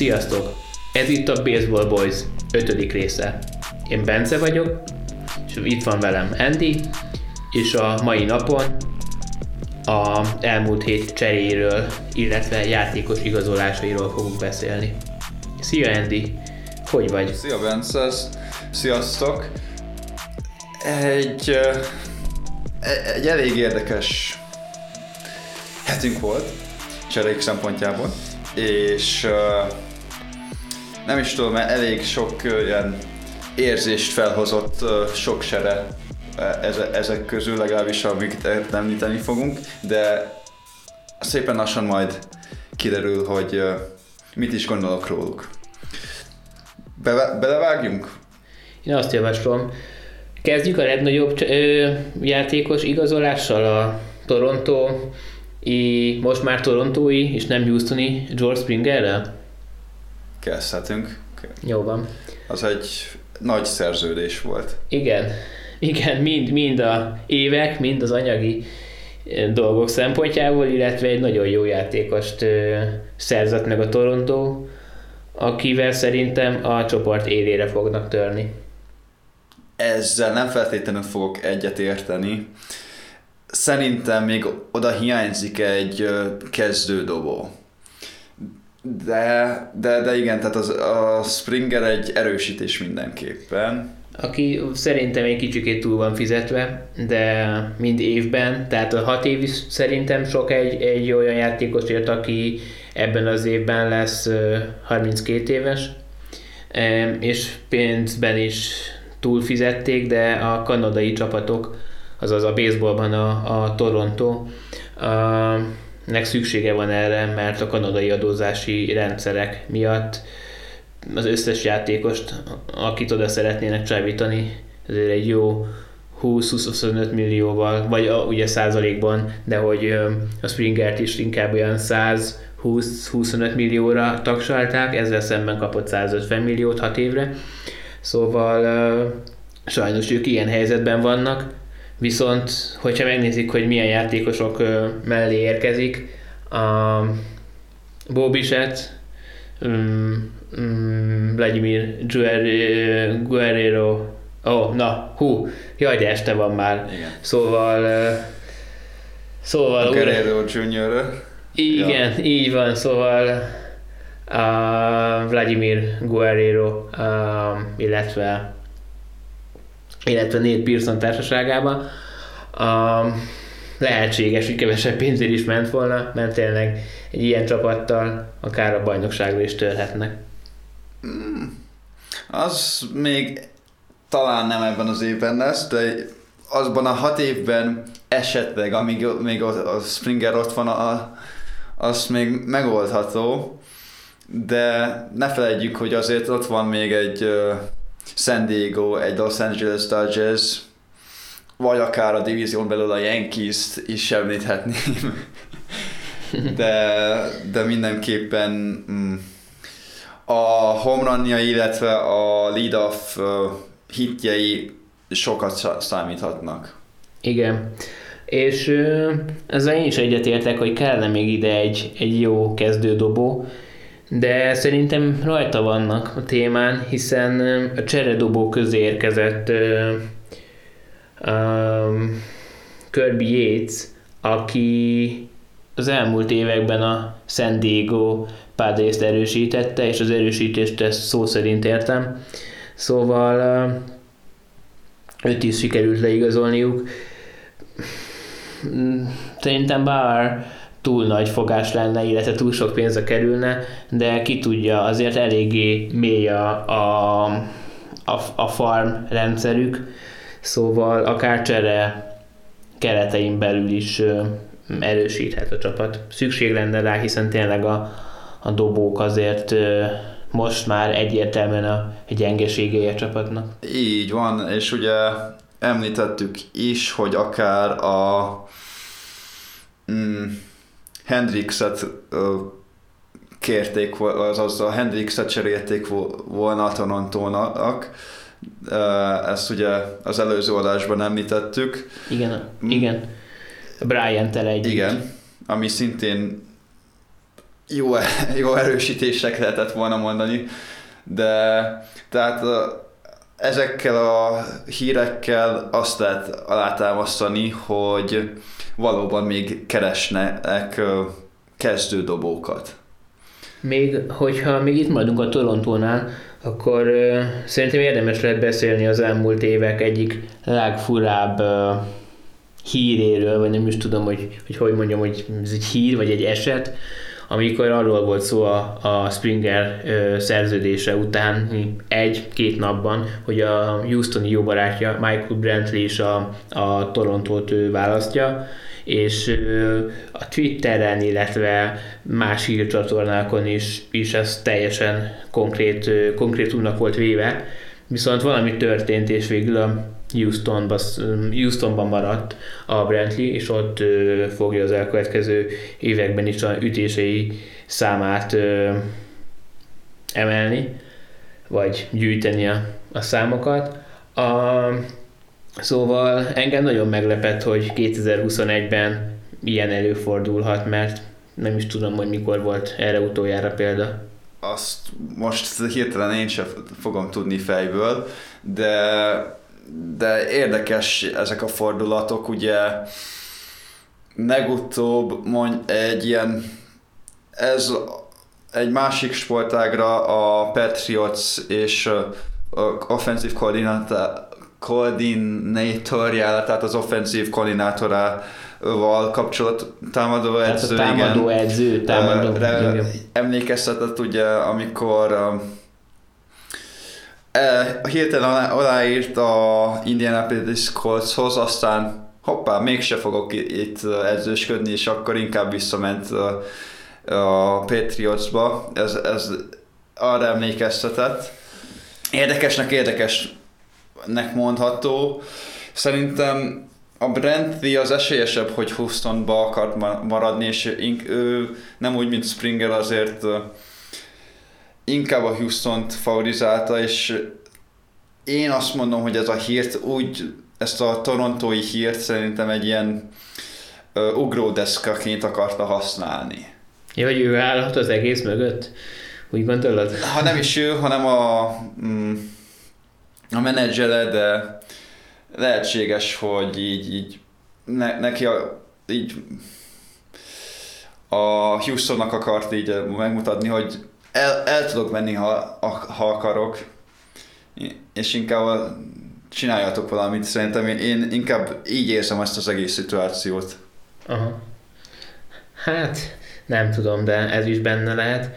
Sziasztok! Ez itt a Baseball Boys ötödik része. Én Bence vagyok, és itt van velem Andy, és a mai napon a elmúlt hét cseréről, illetve játékos igazolásairól fogunk beszélni. Szia Andy! Hogy vagy? Szia Bence! Sziasztok! Egy, egy, egy elég érdekes hetünk volt, cserék szempontjából, és nem is tudom, mert elég sok ilyen érzést felhozott sok sere ezek közül, legalábbis amiket említeni fogunk, de szépen lassan majd kiderül, hogy mit is gondolok róluk. Be- belevágjunk? Én azt javaslom, kezdjük a legnagyobb ö, játékos igazolással, a Toronto, most már Torontói, és nem Houstoni George Springerrel? Kezdhetünk. Jó van. Az egy nagy szerződés volt. Igen, igen, mind, mind a évek, mind az anyagi dolgok szempontjából, illetve egy nagyon jó játékost szerzett meg a Toronto, akivel szerintem a csoport élére fognak törni. Ezzel nem feltétlenül fogok egyet érteni. Szerintem még oda hiányzik egy kezdődobó. De, de, de igen, tehát az, a Springer egy erősítés mindenképpen. Aki szerintem egy kicsikét túl van fizetve, de mind évben, tehát a hat év is szerintem sok egy, egy olyan játékosért, aki ebben az évben lesz 32 éves, és pénzben is túl fizették, de a kanadai csapatok, azaz a baseballban a, a Toronto, a, nek szüksége van erre, mert a kanadai adózási rendszerek miatt az összes játékost, akit oda szeretnének csábítani, ezért egy jó 20-25 millióval, vagy a, ugye százalékban, de hogy a Springert is inkább olyan 100-20-25 millióra tagsalták, ezzel szemben kapott 150 milliót 6 évre. Szóval sajnos ők ilyen helyzetben vannak, Viszont, hogyha megnézik, hogy milyen játékosok mellé érkezik, a Bobiset, um, um, Vladimir Guerrero, ó, oh, na, hú, jaj, de este van már. Igen. Szóval, szóval... A Guerrero Junior. Igen, ja. így van, szóval a Vladimir Guerrero, illetve illetve Nate Pearson társaságában. A, lehetséges, hogy kevesebb pénzért is ment volna, mert tényleg egy ilyen csapattal akár a bajnokságra is törhetnek. Hmm. Az még talán nem ebben az évben lesz, de azban a hat évben esetleg, amíg még a Springer ott van, a, az még megoldható, de ne felejtjük, hogy azért ott van még egy San Diego, egy Los Angeles Dodgers, vagy akár a divízión belül a Yankees-t is említhetném. de, de mindenképpen mm, a homranja, illetve a lead-off hitjei sokat számíthatnak. Igen. És ezzel én is egyetértek, hogy kellene még ide egy, egy jó kezdődobó, de szerintem rajta vannak a témán, hiszen a cseredobó közé érkezett uh, um, Kirby Yates, aki az elmúlt években a San Diego padres erősítette, és az erősítést ezt szó szerint értem. Szóval uh, őt is sikerült leigazolniuk. Szerintem bár túl nagy fogás lenne, illetve túl sok pénzbe kerülne, de ki tudja, azért eléggé mély a, a, a, a farm rendszerük, szóval akár csere keretein belül is erősíthet a csapat. Szükség lenne rá, hiszen tényleg a, a dobók azért most már egyértelműen a gyengeségei a csapatnak. Így van, és ugye említettük is, hogy akár a mm, Hendrixet kérték, azaz a Hendrixet cserélték volna a Torontónak. Ezt ugye az előző adásban említettük. Igen, igen. Brian-tel egy. Igen, ami szintén jó, jó erősítések lehetett volna mondani, de tehát ezekkel a hírekkel azt lehet alátámasztani, hogy valóban még keresnek kezdődobókat. Még, hogyha még itt maradunk a Torontónál, akkor uh, szerintem érdemes lehet beszélni az elmúlt évek egyik legfurább uh, híréről, vagy nem is tudom, hogy, hogy hogy mondjam, hogy ez egy hír, vagy egy eset, amikor arról volt szó a, a Springer ö, szerződése után egy-két napban, hogy a Houstoni jó barátja Michael Brantley is a, a Torontót ő választja, és a Twitteren, illetve más hírcsatornákon is, is ez teljesen konkrét, konkrétumnak volt véve, viszont valami történt, és végül a Houstonban, Houstonban maradt a Brantley, és ott fogja az elkövetkező években is a ütései számát emelni, vagy gyűjteni a, a számokat. A, szóval engem nagyon meglepett, hogy 2021-ben ilyen előfordulhat, mert nem is tudom, hogy mikor volt erre utoljára példa. Azt most hirtelen én sem fogom tudni fejből, de de érdekes ezek a fordulatok, ugye legutóbb mond egy ilyen, ez egy másik sportágra a Patriots és offenzív koordinátorjára, tehát az offenzív koordinátorával kapcsolat támadó edző, tehát a támadó igen, edző, támadó, igen. emlékeztetett ugye, amikor e, hirtelen aláírt a Indianapolis Coltshoz, aztán hoppá, mégse fogok itt edzősködni, és akkor inkább visszament a, Patriotsba. Ez, ez arra emlékeztetett. Érdekesnek érdekesnek mondható. Szerintem a Brantley az esélyesebb, hogy Houstonba akart maradni, és ő nem úgy, mint Springer azért inkább a Houston-t favorizálta, és én azt mondom, hogy ez a hírt úgy, ezt a torontói hírt szerintem egy ilyen uh, ugródeszkaként akarta használni. Ja, hogy ő állhat az egész mögött? Úgy gondolod? Ha nem is ő, hanem a, mm, a menedzsere, de lehetséges, hogy így, így ne, neki a, így a Houstonnak akart így megmutatni, hogy el, el tudok menni, ha, ha akarok, és inkább csináljatok valamit. Szerintem én, én inkább így érzem ezt az egész szituációt. Aha. Hát, nem tudom, de ez is benne lehet.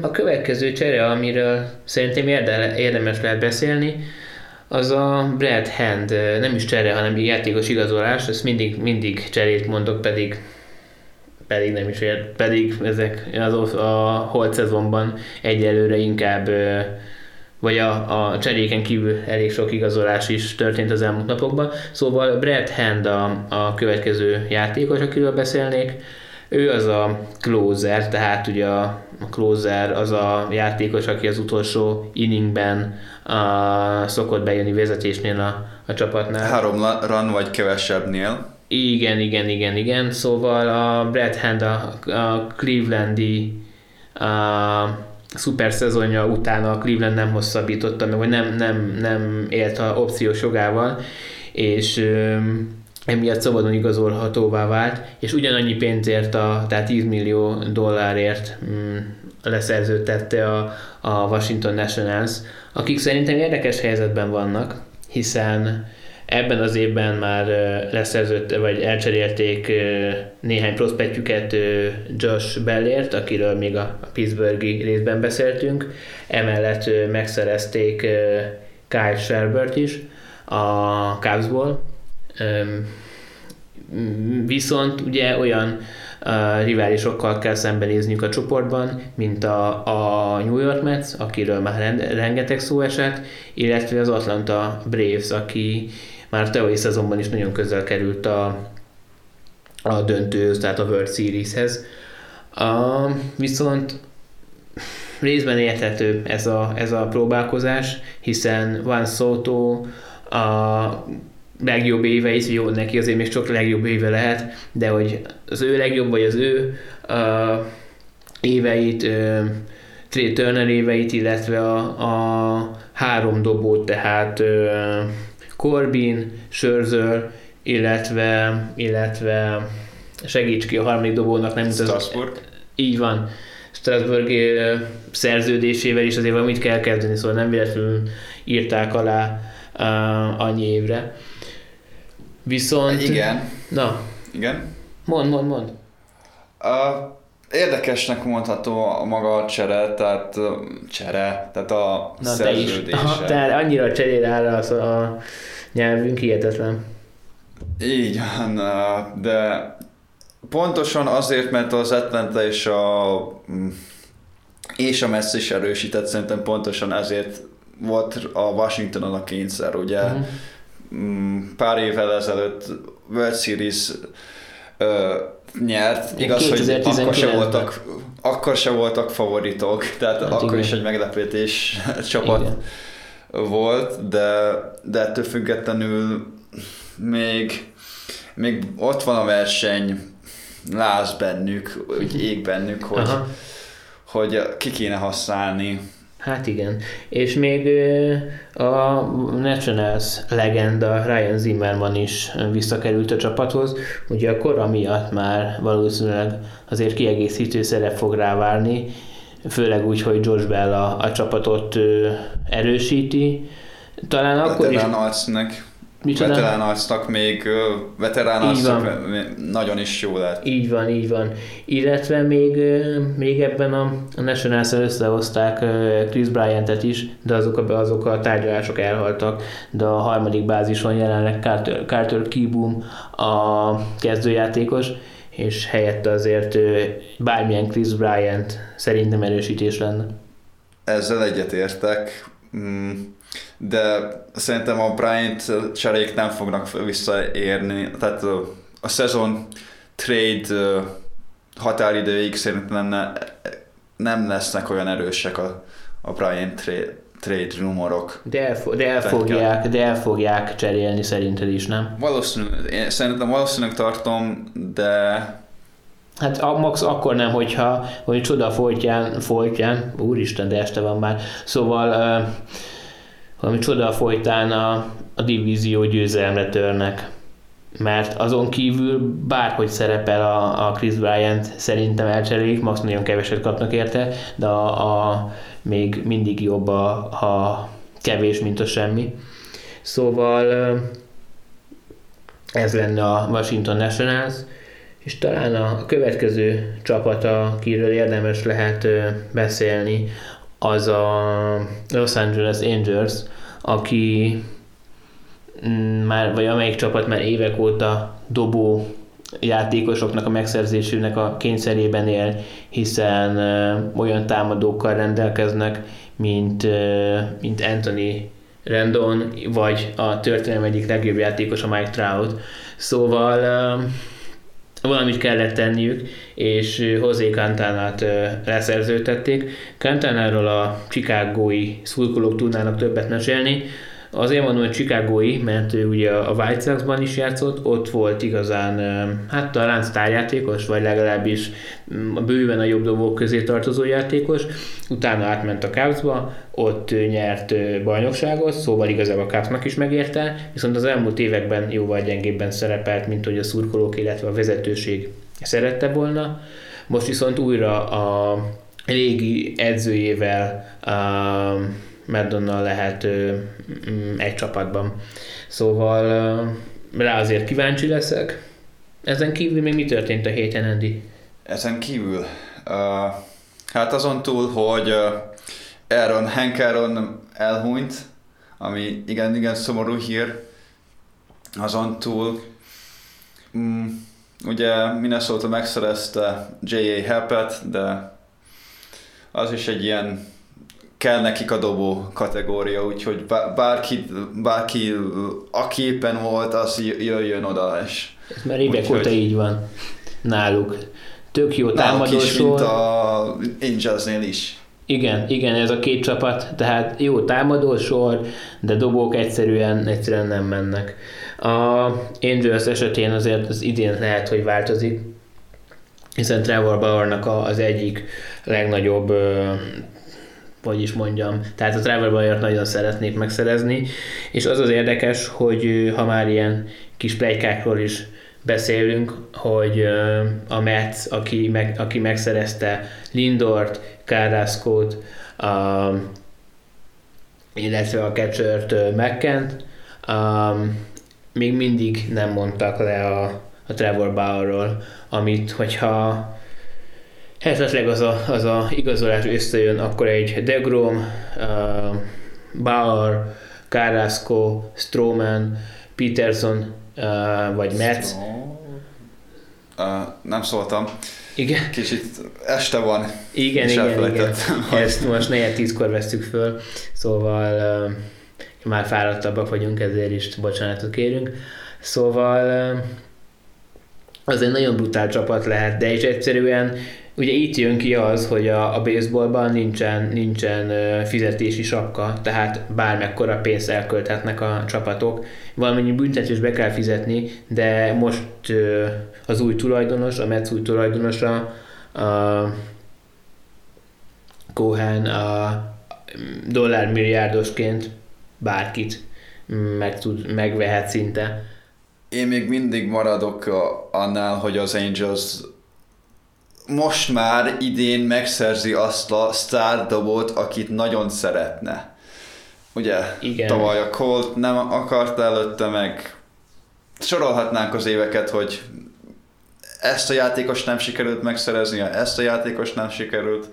A következő csere, amiről szerintem érdemes lehet beszélni, az a Brad Hand, nem is csere, hanem játékos igazolás, ezt mindig, mindig cserét mondok, pedig pedig nem is ért, pedig ezek az, a holt szezonban egyelőre inkább vagy a, a cseréken kívül elég sok igazolás is történt az elmúlt napokban. Szóval Brad Hand a, a következő játékos, akiről beszélnék. Ő az a closer, tehát ugye a, a closer az a játékos, aki az utolsó inningben a, szokott bejönni vezetésnél a, a csapatnál. Három run vagy kevesebbnél. Igen, igen, igen, igen. Szóval a Brad Hand a, a Clevelandi a szuper szezonja után a Cleveland nem hosszabbította meg, vagy nem, nem, nem élt a opciós jogával, és öm, emiatt szabadon igazolhatóvá vált, és ugyanannyi pénzért, a, tehát 10 millió dollárért mm, leszerződtette a, a Washington Nationals, akik szerintem érdekes helyzetben vannak, hiszen Ebben az évben már leszerződte, vagy elcserélték néhány prospektjüket Josh Bellért, akiről még a Pittsburghi részben beszéltünk. Emellett megszerezték Kyle Sherbert is a Cavsból. Viszont ugye olyan uh, riválisokkal kell szembenézniük a csoportban, mint a, a New York Mets, akiről már rengeteg szó esett, illetve az Atlanta Braves, aki már tavalyi szezonban is nagyon közel került a, a döntőhöz, tehát a World Series-hez. A, viszont részben érthető ez a, ez a próbálkozás, hiszen Van Soto a legjobb éve is, jó, neki azért még sok legjobb éve lehet, de hogy az ő legjobb, vagy az ő a éveit, Trey Turner éveit, illetve a, a három dobót, tehát Corbin, Scherzer, illetve, illetve segíts ki a harmadik dobónak, nem Strasbourg. Az, így van. Strasbourg szerződésével is azért valamit kell kezdeni, szóval nem véletlenül írták alá uh, annyi évre. Viszont... Igen. Na. Igen. Mond, mond, mond. Uh, érdekesnek mondható a maga a csere, tehát csere, tehát a Na, szerződése. Te is. Aha, tehát annyira cserél áll az a nyelvünk, hihetetlen. Így van, de pontosan azért, mert az Atlanta és a és a Messi is erősített, szerintem pontosan ezért volt a Washingtonon a kényszer, ugye uh-huh. Pár évvel ezelőtt World Series ö, nyert, igaz, hogy akkor se, voltak, akkor se voltak favoritok, tehát hát akkor igen. is egy meglepetés csapat igen. volt, de, de ettől függetlenül még, még ott van a verseny, láz bennük, úgy ég bennük, hogy, Aha. hogy ki kéne használni. Hát igen. És még a Nationals legenda Ryan Zimmerman is visszakerült a csapathoz. Ugye a kora miatt már valószínűleg azért kiegészítő szerep fog rávárni, főleg úgy, hogy George Bell a, a csapatot erősíti. Talán akkor is... Alcnek Micsoda? veterán arcnak még veterán arcnak nagyon is jó lett. Így van, így van. Illetve még, még ebben a, a nationals összehozták Chris Bryant-et is, de azok a, azok a tárgyalások elhaltak, de a harmadik bázison jelenleg Carter, Carter Kibum a kezdőjátékos, és helyette azért bármilyen Chris Bryant szerintem erősítés lenne. Ezzel egyetértek. Mm de szerintem a Bryant cserék nem fognak visszaérni, tehát a szezon trade határidőig szerintem ne, nem lesznek olyan erősek a, a Bryant trade, trade rumorok. De, el, de, el fogják, de el fogják cserélni szerinted is, nem? Valószínűleg, én szerintem valószínűleg tartom, de Hát a max akkor nem, hogyha hogy csoda folytján, folytján, úristen, de este van már. Szóval valami csoda folytán a, a divízió győzelemre törnek. Mert azon kívül bárhogy szerepel a, a Chris Bryant, szerintem elcserélik, max nagyon keveset kapnak érte, de a, a még mindig jobb a, a kevés, mint a semmi. Szóval ez lenne a Washington Nationals, és talán a következő csapat, akiről érdemes lehet beszélni, az a Los Angeles Angels, aki mm, már, vagy amelyik csapat már évek óta dobó játékosoknak a megszerzésének a kényszerében él, hiszen olyan támadókkal rendelkeznek, mint, mint Anthony Rendon, vagy a történelem egyik legjobb játékos, a Mike Trout. Szóval valamit kellett tenniük, és José Cantanát leszerződtették. Cantanáról a Chicagói szurkolók tudnának többet mesélni, Azért mondom, hogy Chicagói, mert ő ugye a White Sox-ban is játszott, ott volt igazán, hát talán sztárjátékos, vagy legalábbis mm, bőven a jobb dobók közé tartozó játékos, utána átment a Cubsba, ott nyert bajnokságot, szóval igazából a Cubsnak is megérte, viszont az elmúlt években jóval gyengébben szerepelt, mint hogy a szurkolók, illetve a vezetőség szerette volna. Most viszont újra a régi edzőjével um, Madonna lehet mm, egy csapatban. Szóval rá azért kíváncsi leszek. Ezen kívül még mi történt a héten, Andy? Ezen kívül? Uh, hát azon túl, hogy uh, Aaron, Hank Aaron elhunyt, ami igen, igen szomorú hír. Azon túl um, ugye Minnesota megszerezte J.A. Happet, de az is egy ilyen kell nekik a dobó kategória, úgyhogy bárki, bárki aki éppen volt, az jöjjön oda, és... Ez már évek óta így van náluk. Tök jó támadó is, sor. mint a Angelsnél is. Igen, igen, ez a két csapat, tehát jó támadó sor, de dobók egyszerűen, egyszerűen nem mennek. A Angels esetén azért az idén lehet, hogy változik, hiszen Trevor Bauernak az egyik legnagyobb hogy is mondjam, tehát a Trevor Bauer nagyon szeretnék megszerezni, és az az érdekes, hogy ha már ilyen kis plegykákról is beszélünk, hogy a Mets, aki, meg, aki megszerezte Lindort, Carrasco-t, a, illetve a catchert McKent, um, még mindig nem mondtak le a, a Trevor Bauerról, amit, hogyha esetleg az a, az a igazolás összejön, akkor egy Degrom, uh, Bauer, Carrasco, Stroman, Peterson uh, vagy Metz. Uh, nem szóltam. Igen. Kicsit este van. Igen, igen, igen. Ezt most 4 tízkor vesztük föl, szóval uh, már fáradtabbak vagyunk, ezért is bocsánatot kérünk. Szóval uh, az egy nagyon brutál csapat lehet, de is egyszerűen ugye itt jön ki az, hogy a, a baseballban nincsen, nincsen fizetési sapka, tehát bármekkora pénzt elkölthetnek a csapatok. Valamennyi büntetést be kell fizetni, de most az új tulajdonos, a Mets új tulajdonosa, a Cohen a dollármilliárdosként bárkit meg tud, megvehet szinte. Én még mindig maradok annál, hogy az Angels most már idén megszerzi azt a sztárdobot, akit nagyon szeretne. Ugye, Igen. tavaly a Colt nem akart előtte meg. Sorolhatnánk az éveket, hogy ezt a játékos nem sikerült megszerezni, ezt a játékos nem sikerült.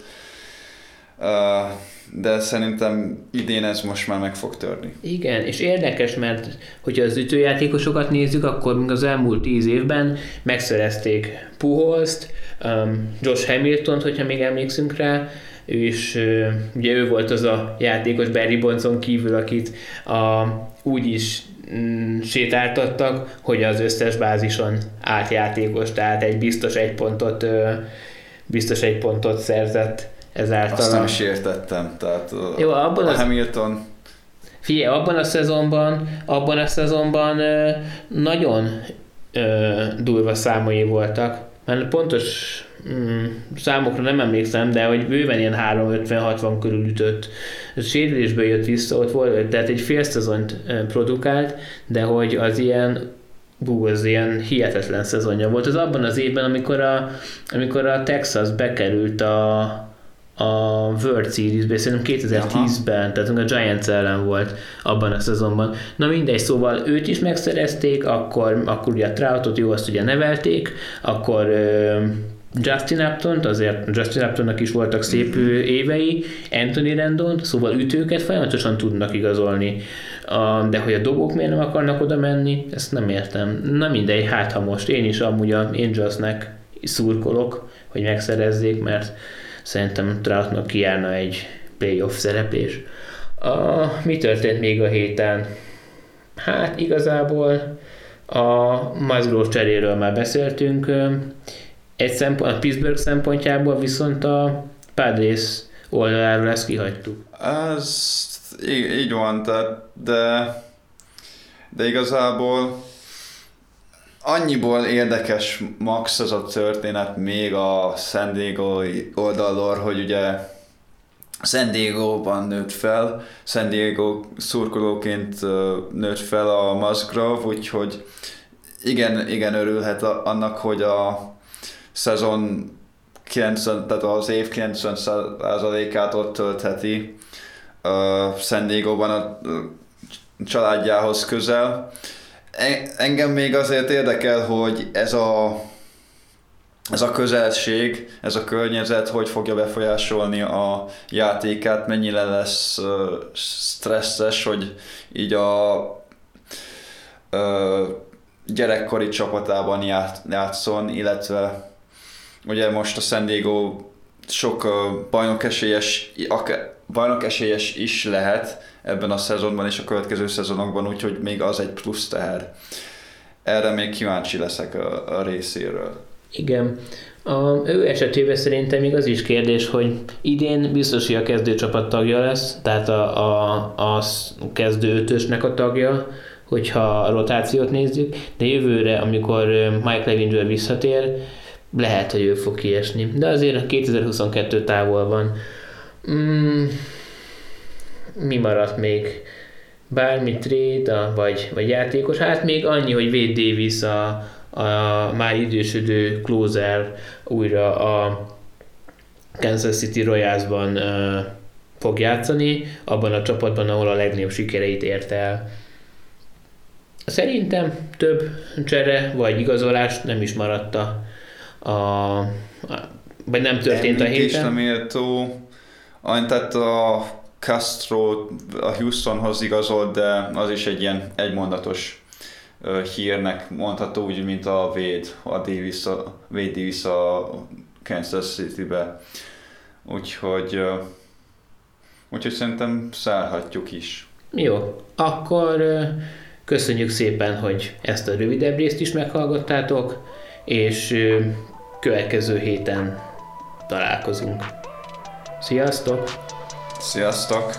De szerintem idén ez most már meg fog törni. Igen, és érdekes, mert hogyha az ütőjátékosokat nézzük, akkor még az elmúlt tíz évben megszerezték Puholst, um, Josh Hamilton, hogyha még emlékszünk rá, és uh, ugye ő volt az a játékos Barry Bonson kívül, akit a, úgy is mm, sétáltattak, hogy az összes bázison átjátékos, tehát egy biztos egy pontot, biztos egy pontot szerzett ezáltal. Azt nem is értettem, tehát Jó, abban a az... Hamilton Figyelj, abban a szezonban, abban a szezonban nagyon durva számai voltak. Mert pontos mm, számokra nem emlékszem, de hogy bőven ilyen 3-50-60 körül ütött. Sérülésből jött vissza, ott volt, tehát egy fél szezont produkált, de hogy az ilyen bú, az ilyen hihetetlen szezonja volt. Az abban az évben, amikor a, amikor a Texas bekerült a, a World Series-be, szerintem 2010-ben, tehát a Giants ellen volt abban a szezonban. Na mindegy, szóval őt is megszerezték, akkor, akkor ugye a Troutot jó, azt ugye nevelték, akkor Justin Upton, azért Justin Uptonnak is voltak szép mm-hmm. évei, Anthony Rendon, szóval ütőket folyamatosan tudnak igazolni. De hogy a dobók miért nem akarnak oda menni, ezt nem értem. Na mindegy, hát ha most én is amúgy a Angelsnek szurkolok, hogy megszerezzék, mert szerintem Troutnak kijárna egy playoff szereplés. A, mi történt még a héten? Hát igazából a Mazgrove cseréről már beszéltünk. Egy szempont, a Pittsburgh szempontjából viszont a Padres oldaláról ezt kihagytuk. Ez így, így van, tehát, de, de igazából annyiból érdekes Max az a történet még a San Diego oldalról, hogy ugye San Diego-ban nőtt fel, San Diego szurkolóként nőtt fel a Musgrove, úgyhogy igen, igen örülhet annak, hogy a szezon 90, tehát az év 90%-át ott töltheti uh, San Diego-ban a családjához közel engem még azért érdekel, hogy ez a, ez a közelség, ez a környezet hogy fogja befolyásolni a játékát, mennyire lesz stresszes, hogy így a uh, gyerekkori csapatában ját, játszon, illetve ugye most a San Diego sok uh, bajnokesélyes, bajnokesélyes is lehet, ebben a szezonban és a következő szezonokban, úgyhogy még az egy plusz teher. Erre még kíváncsi leszek a, a részéről. Igen. A, ő esetében szerintem még az is kérdés, hogy idén biztos, hogy a kezdőcsapat tagja lesz, tehát a, a, a kezdő ötösnek a tagja, hogyha a rotációt nézzük, de jövőre, amikor Mike Levinger visszatér, lehet, hogy ő fog kiesni. De azért a 2022 távol van. Mm, mi maradt még? Bármi trade, vagy, vagy játékos? Hát még annyi, hogy Wade Davis a, a már idősödő closer újra a Kansas City Royals-ban uh, fog játszani, abban a csapatban, ahol a legnagyobb sikereit ért el. Szerintem több csere vagy igazolás nem is maradt a, a, vagy nem történt Említésre a héten. méltó, tehát a Castro a Houstonhoz igazolt, de az is egy ilyen egymondatos hírnek mondható, úgy, mint a Wade, a Davis, a Wade Davis a Kansas City-be. Úgyhogy, úgyhogy szerintem szállhatjuk is. Jó, akkor köszönjük szépen, hogy ezt a rövidebb részt is meghallgattátok, és következő héten találkozunk. Sziasztok! Sziasztok!